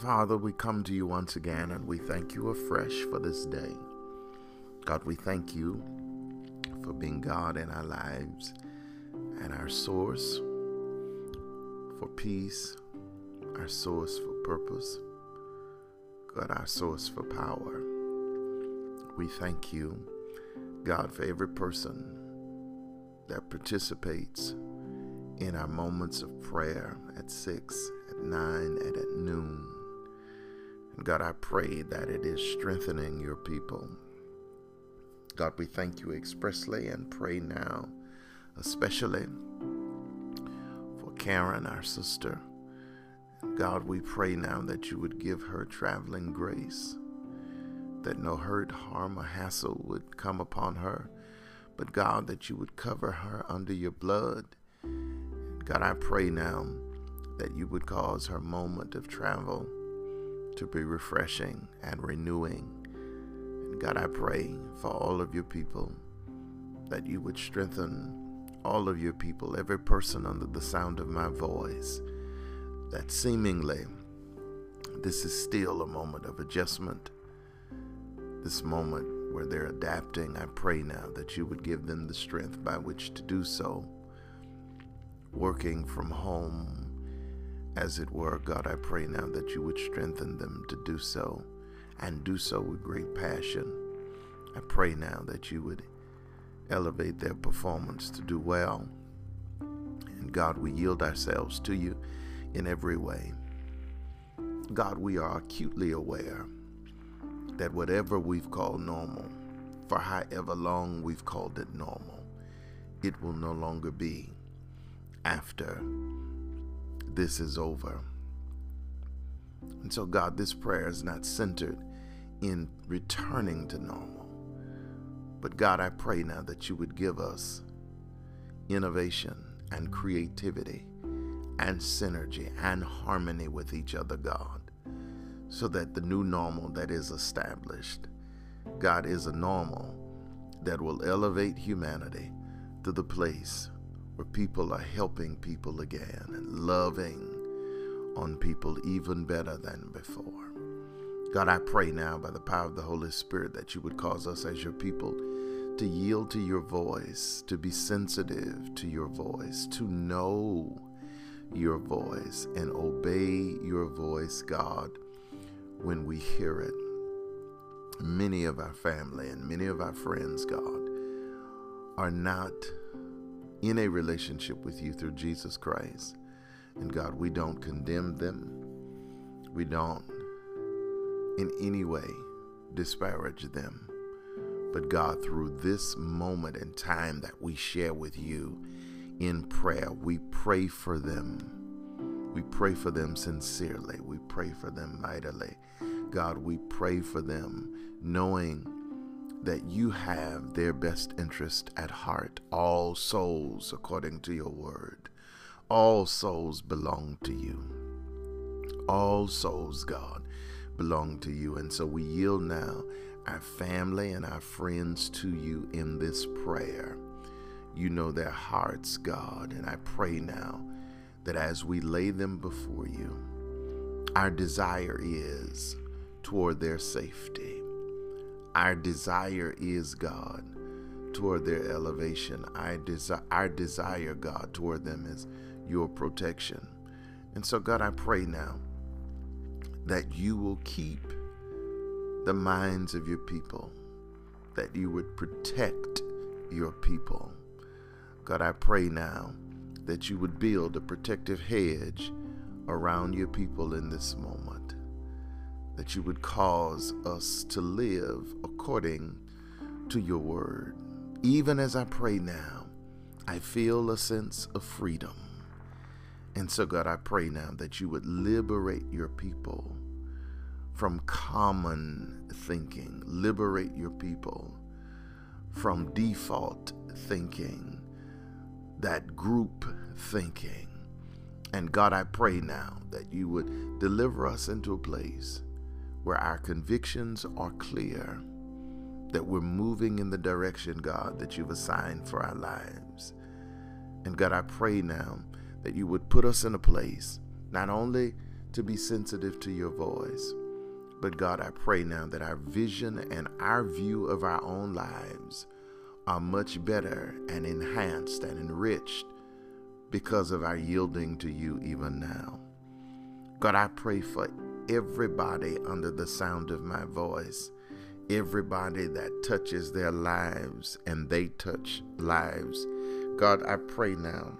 Father, we come to you once again and we thank you afresh for this day. God, we thank you for being God in our lives and our source for peace, our source for purpose, God, our source for power. We thank you, God, for every person that participates in our moments of prayer at 6, at 9, and at noon. God, I pray that it is strengthening your people. God, we thank you expressly and pray now, especially for Karen, our sister. God, we pray now that you would give her traveling grace, that no hurt, harm, or hassle would come upon her, but God, that you would cover her under your blood. God, I pray now that you would cause her moment of travel to be refreshing and renewing. And God, I pray for all of your people that you would strengthen all of your people, every person under the sound of my voice, that seemingly this is still a moment of adjustment, this moment where they're adapting. I pray now that you would give them the strength by which to do so, working from home as it were. God, I pray now that you would strengthen them to do so and do so with great passion. I pray now that you would elevate their performance to do well. And God, we yield ourselves to you in every way. God, we are acutely aware that whatever we've called normal, for however long we've called it normal, it will no longer be after this is over. And so, God, this prayer is not centered in returning to normal. But God, I pray now that you would give us innovation and creativity and synergy and harmony with each other, God, so that the new normal that is established, God, is a normal that will elevate humanity to the place where people are helping people again and loving on people even better than before. God, I pray now by the power of the Holy Spirit that you would cause us as your people to yield to your voice, to be sensitive to your voice, to know your voice and obey your voice, God, when we hear it. Many of our family and many of our friends, God, are not in a relationship with you through Jesus Christ. And God, we don't condemn them. We don't in any way disparage them. But God, through this moment and time that we share with you in prayer, we pray for them. We pray for them sincerely. We pray for them mightily. God, we pray for them knowing that you have their best interest at heart. All souls, according to your word, all souls belong to you. All souls, God, belong to you. And so we yield now our family and our friends to you in this prayer. You know their hearts, God, and I pray now that as we lay them before you, our desire is toward their safety our desire is God toward their elevation. Our, desi- our desire, God, toward them is your protection. And so, God, I pray now that you will keep the minds of your people, that you would protect your people. God, I pray now that you would build a protective hedge around your people in this moment that you would cause us to live according to your word. Even as I pray now, I feel a sense of freedom. And so, God, I pray now that you would liberate your people from common thinking, liberate your people from default thinking, that group thinking. And God, I pray now that you would deliver us into a place where our convictions are clear, that we're moving in the direction, God, that you've assigned for our lives. And God, I pray now that you would put us in a place not only to be sensitive to your voice. But God, I pray now that our vision and our view of our own lives are much better and enhanced and enriched because of our yielding to you even now. God, I pray for everybody under the sound of my voice, everybody that touches their lives and they touch lives. God, I pray now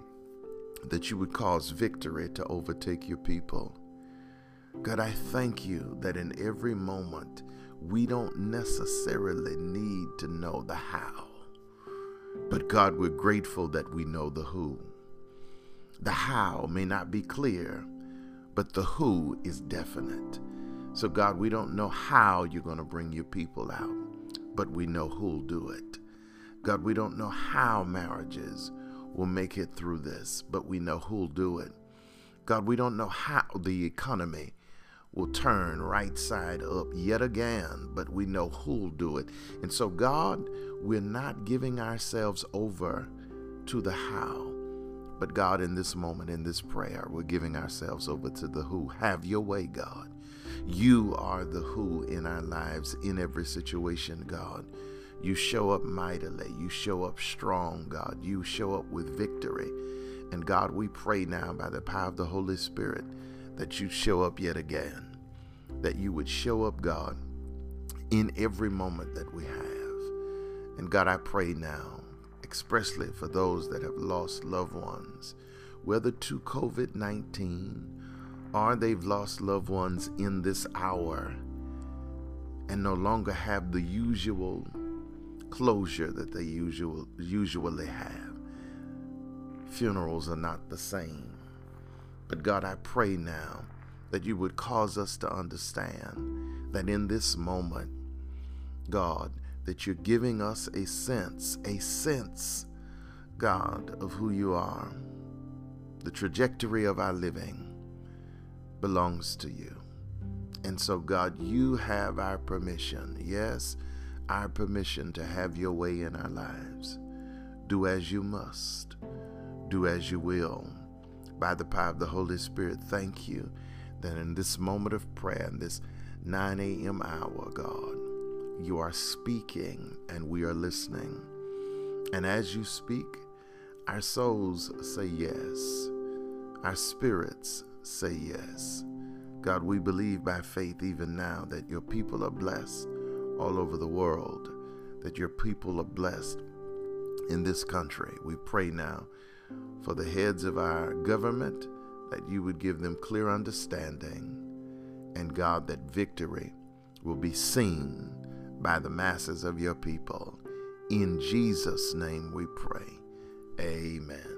that you would cause victory to overtake your people. God, I thank you that in every moment we don't necessarily need to know the how. But God, we're grateful that we know the who. The how may not be clear, but the who is definite. So, God, we don't know how you're going to bring your people out, but we know who'll do it. God, we don't know how marriages will make it through this, but we know who'll do it. God, we don't know how the economy will turn right side up yet again, but we know who'll do it. And so, God, we're not giving ourselves over to the how. But God, in this moment, in this prayer, we're giving ourselves over to the who. Have your way, God. You are the who in our lives, in every situation, God. You show up mightily. You show up strong, God. You show up with victory. And God, we pray now by the power of the Holy Spirit that you show up yet again, that you would show up, God, in every moment that we have. And God, I pray now expressly for those that have lost loved ones, whether to COVID 19 or they've lost loved ones in this hour and no longer have the usual closure that they usual, usually have. Funerals are not the same. But God, I pray now that you would cause us to understand that in this moment, God, that you're giving us a sense, a sense, God, of who you are. The trajectory of our living belongs to you. And so, God, you have our permission. Yes, our permission to have your way in our lives. Do as you must, do as you will by the power of the Holy Spirit, thank you that in this moment of prayer, in this 9 a.m. hour, God, you are speaking and we are listening. And as you speak, our souls say yes, our spirits say yes. God, we believe by faith even now that your people are blessed all over the world, that your people are blessed in this country. We pray now for the heads of our government, that you would give them clear understanding, and God, that victory will be seen by the masses of your people. In Jesus' name we pray. Amen.